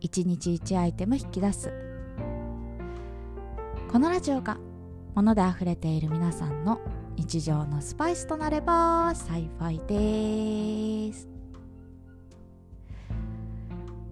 1日1アイテム引き出す。このラジオが物で溢れている皆さんの日常のスパイスとなれば幸いです。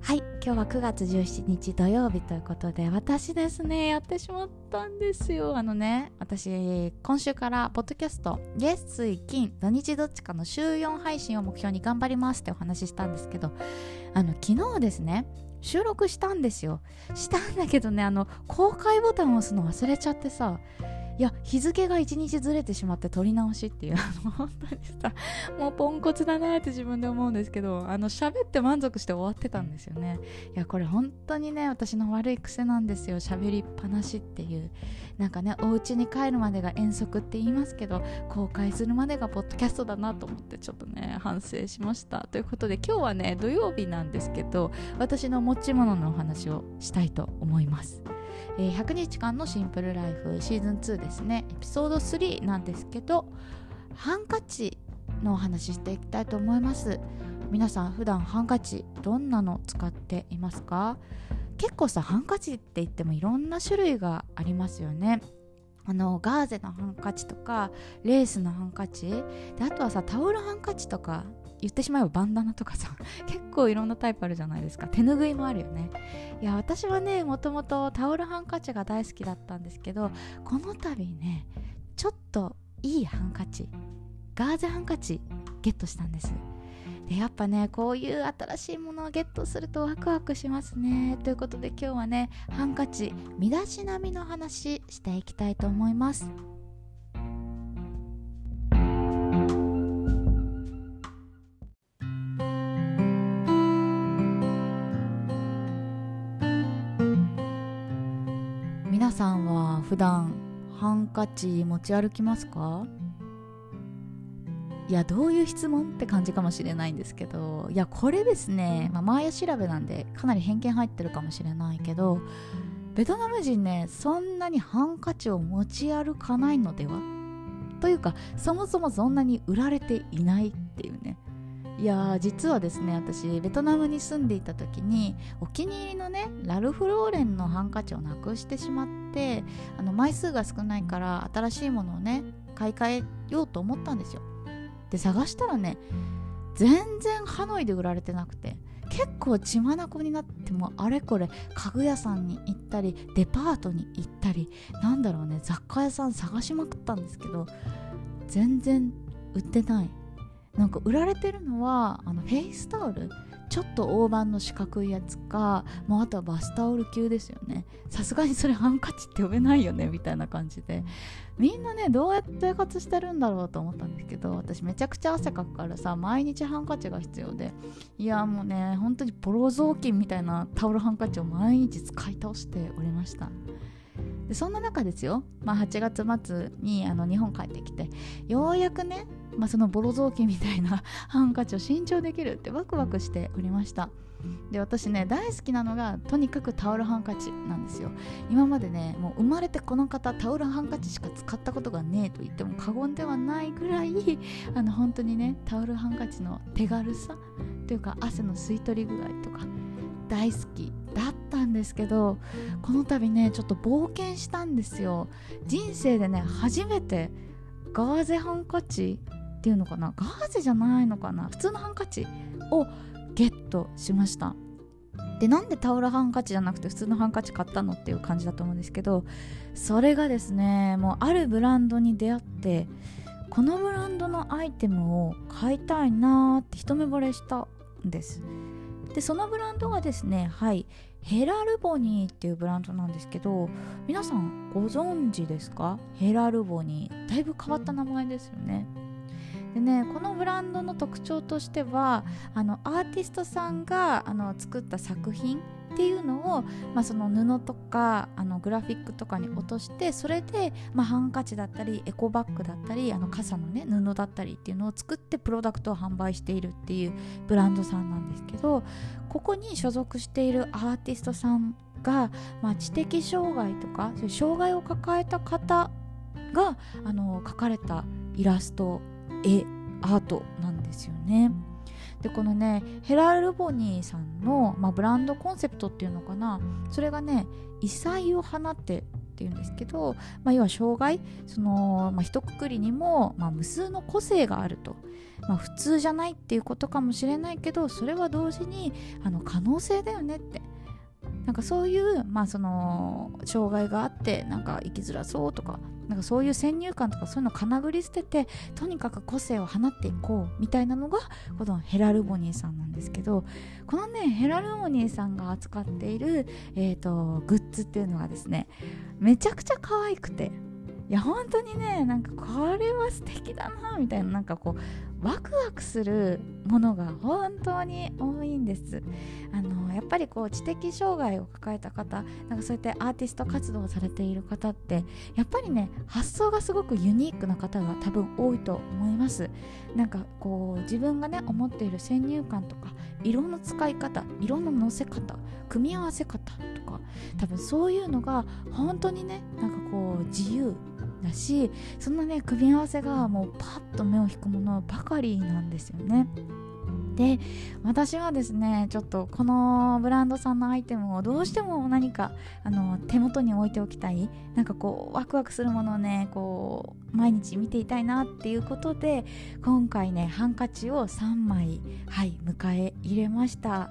はい今日は9月17日土曜日ということで私ですねやってしまったんですよ。あのね私今週からポッドキャスト月水金土日どっちかの週4配信を目標に頑張りますってお話ししたんですけどあの昨日ですね収録したんですよ。したんだけどねあの公開ボタンを押すの忘れちゃってさいや日付が1日ずれてしまって撮り直しっていう あの本当にさもうポンコツだなって自分で思うんですけどあの喋って満足して終わってたんですよね。いやこれ本当にね私の悪い癖なんですよ。喋りっぱなしっていう。なんかねお家に帰るまでが遠足って言いますけど公開するまでがポッドキャストだなと思ってちょっとね反省しました。ということで今日はね土曜日なんですけど私の持ち物のお話をしたいと思いますえ、100日間のシンプルライフシーズン2ですね。エピソード3なんですけどハンカチのお話していきたいと思います。皆さん普段ハンカチどんなの使っていますか？結構さハンカチって言ってもいろんな種類がありますよね。あのガーゼのハンカチとかレースのハンカチ。であとはさタオルハンカチとか言ってしまえばバンダナとかさ 結構いろんなタイプあるじゃないですか。手ぬぐいもあるよね。いや私はねもともとタオルハンカチが大好きだったんですけどこの度ねちょっといいハンカチガーゼハンカチゲットしたんです。でやっぱねこういう新しいものをゲットするとワクワクしますね。ということで今日はねハンカチ身だしなみの話していきたいと思います。普段ハンカチ持ち歩きますか？いやどういう質問って感じかもしれないんですけどいやこれですね、まあ、マーヤ調べなんでかなり偏見入ってるかもしれないけどベトナム人ねそんなにハンカチを持ち歩かないのでは？というかそもそもそんなに売られていないっていうね。いや実はですね私ベトナムに住んでいた時にお気に入りのねラルフ・ローレンのハンカチをなくしてしまってあの枚数が少ないから新しいものをね買い替えようと思ったんですよ。で探したらね全然ハノイで売られてなくて結構血眼になってもあれこれ家具屋さんに行ったりデパートに行ったりなんだろうね雑貨屋さん探しまくったんですけど全然売ってない。なんか売られてるのはあのフェイスタオルちょっと大判の四角いやつかもうあとはバスタオル級ですよね。さすがにそれハンカチって呼べないよねみたいな感じで。みんなねどうやって生活してるんだろうと思ったんですけど私めちゃくちゃ汗かくからさ毎日ハンカチが必要で。いやもうね本当にボロ雑巾みたいなタオルハンカチを毎日使い倒しておりました。でそんな中ですよ、まあ、8月末にあの日本帰ってきてようやくねまあ、そのボロ雑巾みたいな ハンカチを新調できるってワクワクしておりました。で私ね大好きなのがとにかくタオルハンカチなんですよ。今までねもう生まれてこの方タオルハンカチしか使ったことがねえと言っても過言ではないぐらい あの本当にねタオルハンカチの手軽さというか汗の吸い取り具合とか大好きだったんですけどこの度ねちょっと冒険したんですよ。人生でね初めてガーゼハンカチっていうのかな？ガーゼじゃないのかな？普通のハンカチをゲットしました。でなんでタオルハンカチじゃなくて普通のハンカチ買ったのっていう感じだと思うんですけどそれがですねもうあるブランドに出会ってこのブランドのアイテムを買いたいなーって一目惚れしたんです。でそのブランドがですねはいヘラルボニーっていうブランドなんですけど皆さんご存知ですか？ヘラルボニー。だいぶ変わった名前ですよね。でねこのブランドの特徴としてはあのアーティストさんがあの作った作品っていうのを、まあ、その布とかあのグラフィックとかに落としてそれで、まあ、ハンカチだったりエコバッグだったりあの傘のね布だったりっていうのを作ってプロダクトを販売しているっていうブランドさんなんですけどここに所属しているアーティストさんが、まあ、知的障害とかそういう障害を抱えた方があの描かれたイラスト絵アートなんですよね。でこのねヘラルボニーさんの、まあ、ブランドコンセプトっていうのかな。それがね異彩を放ってっていうんですけど、まあ、要は障害その、まあ、一括りにも、まあ、無数の個性があると、まあ、普通じゃないっていうことかもしれないけどそれは同時にあの可能性だよねって。なんかそういう、まあ、その障害があってなんか生きづらそうとかなんかそういう先入観とかそういうのをかなぐり捨ててとにかく個性を放っていこうみたいなのがこのヘラルボニーさんなんですけどこのねヘラルボニーさんが扱っている、えーと、グッズっていうのがですねめちゃくちゃ可愛くて。いや本当にねなんかこれは素敵だなみたいななんかこうワクワクするものが本当に多いんです。あのやっぱりこう知的障害を抱えた方なんかそうやってアーティスト活動をされている方ってやっぱりね発想がすごくユニークな方が多分多いと思います。なんかこう自分がね思っている先入観とか色の使い方色ののせ方組み合わせ方とか多分そういうのが本当にねなんかこう自由だしそんなね組み合わせがもうパッと目を引くものばかりなんですよね。で私はですねちょっとこのブランドさんのアイテムをどうしても何かあの手元に置いておきたいなんかこうワクワクするものをねこう毎日見ていたいなっていうことで今回ねハンカチを3枚はい迎え入れました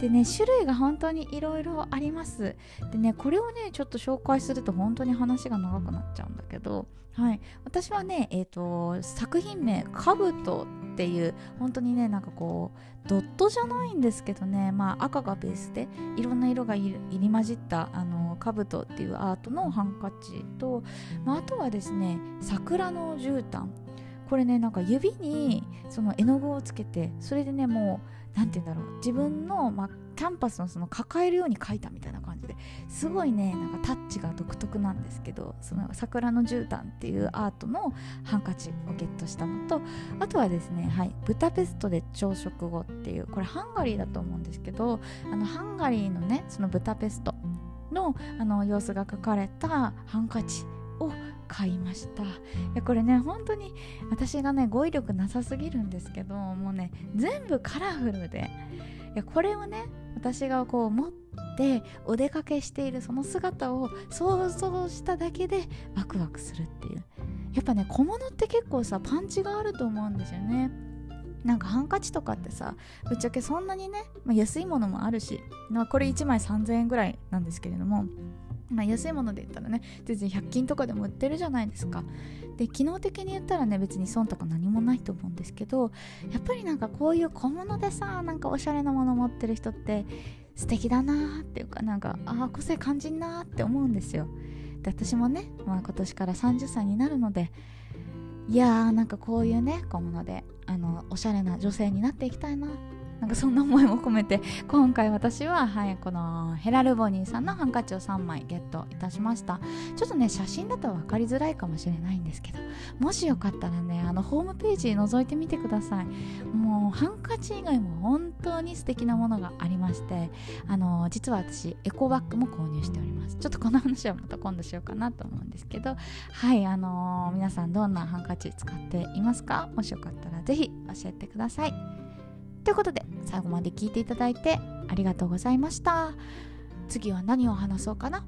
でね種類が本当にいろいろあります。でねこれをねちょっと紹介すると本当に話が長くなっちゃうんだけどはい。私はねえっ、ー、と作品名「カブト」っていう本当にねなんかこうドットじゃないんですけどねまあ赤がベースでいろんな色が入り混じったあのカブトっていうアートのハンカチと、まあ、あとはですね桜の絨毯。これねなんか指にその絵の具をつけてそれでねもう何て言うんだろう。自分の、まあ、キャンパスのその抱えるように描いたみたいな感じですごいねなんかタッチが独特なんですけどその桜の絨毯っていうアートのハンカチをゲットしたのとあとはですねはいブタペストで朝食後っていうこれハンガリーだと思うんですけどあのハンガリーのねそのブタペストのあの様子が描かれたハンカチを買いました。いやこれね本当に私がね語彙力なさすぎるんですけどもうね全部カラフルで。いやこれをね私がこう持ってお出かけしているその姿を想像しただけでワクワクするっていう。やっぱね小物って結構さパンチがあると思うんですよね。なんかハンカチとかってさぶっちゃけそんなにね、まあ、安いものもあるし、まあ、これ1枚3000円ぐらいなんですけれどもまあ、安いもので言ったらね全然100均とかでも売ってるじゃないですか。で機能的に言ったらね別に損とか何もないと思うんですけどやっぱりなんかこういう小物でさなんかおしゃれなもの持ってる人って素敵だなーっていうかなんかああ個性感じんなーって思うんですよ。で私もね、まあ、今年から30歳になるのでいやーなんかこういうね小物であのおしゃれな女性になっていきたいななんかそんな思いも込めて 今回私は、はい、このヘラルボニーさんのハンカチを3枚ゲットいたしました。ちょっとね写真だと分かりづらいかもしれないんですけどもしよかったらねあのホームページ覗いてみてください。もうハンカチ以外も本当に素敵なものがありましてあの実は私エコバッグも購入しております。ちょっとこの話はまた今度しようかなと思うんですけどはいあの皆さんどんなハンカチ使っていますか？もしよかったら是非教えてください。ということで最後まで聞いていただいてありがとうございました。次は何を話そうかな？